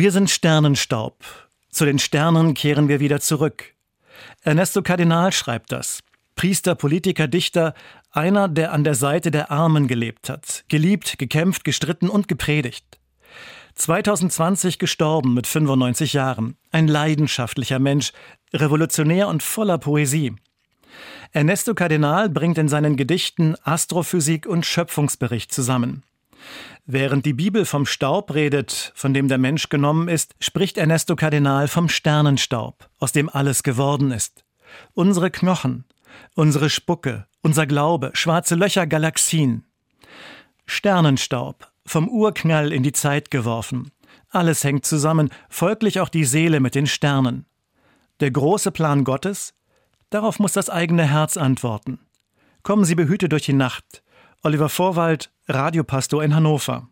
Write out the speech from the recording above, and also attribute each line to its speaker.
Speaker 1: Wir sind Sternenstaub. Zu den Sternen kehren wir wieder zurück. Ernesto Kardinal schreibt das. Priester, Politiker, Dichter, einer, der an der Seite der Armen gelebt hat, geliebt, gekämpft, gestritten und gepredigt. 2020 gestorben mit 95 Jahren, ein leidenschaftlicher Mensch, revolutionär und voller Poesie. Ernesto Kardinal bringt in seinen Gedichten Astrophysik und Schöpfungsbericht zusammen. Während die Bibel vom Staub redet, von dem der Mensch genommen ist, spricht Ernesto Kardinal vom Sternenstaub, aus dem alles geworden ist. Unsere Knochen, unsere Spucke, unser Glaube, schwarze Löcher, Galaxien. Sternenstaub, vom Urknall in die Zeit geworfen. Alles hängt zusammen, folglich auch die Seele mit den Sternen. Der große Plan Gottes? Darauf muss das eigene Herz antworten. Kommen Sie behütet durch die Nacht. Oliver Vorwald, Radiopastor in Hannover.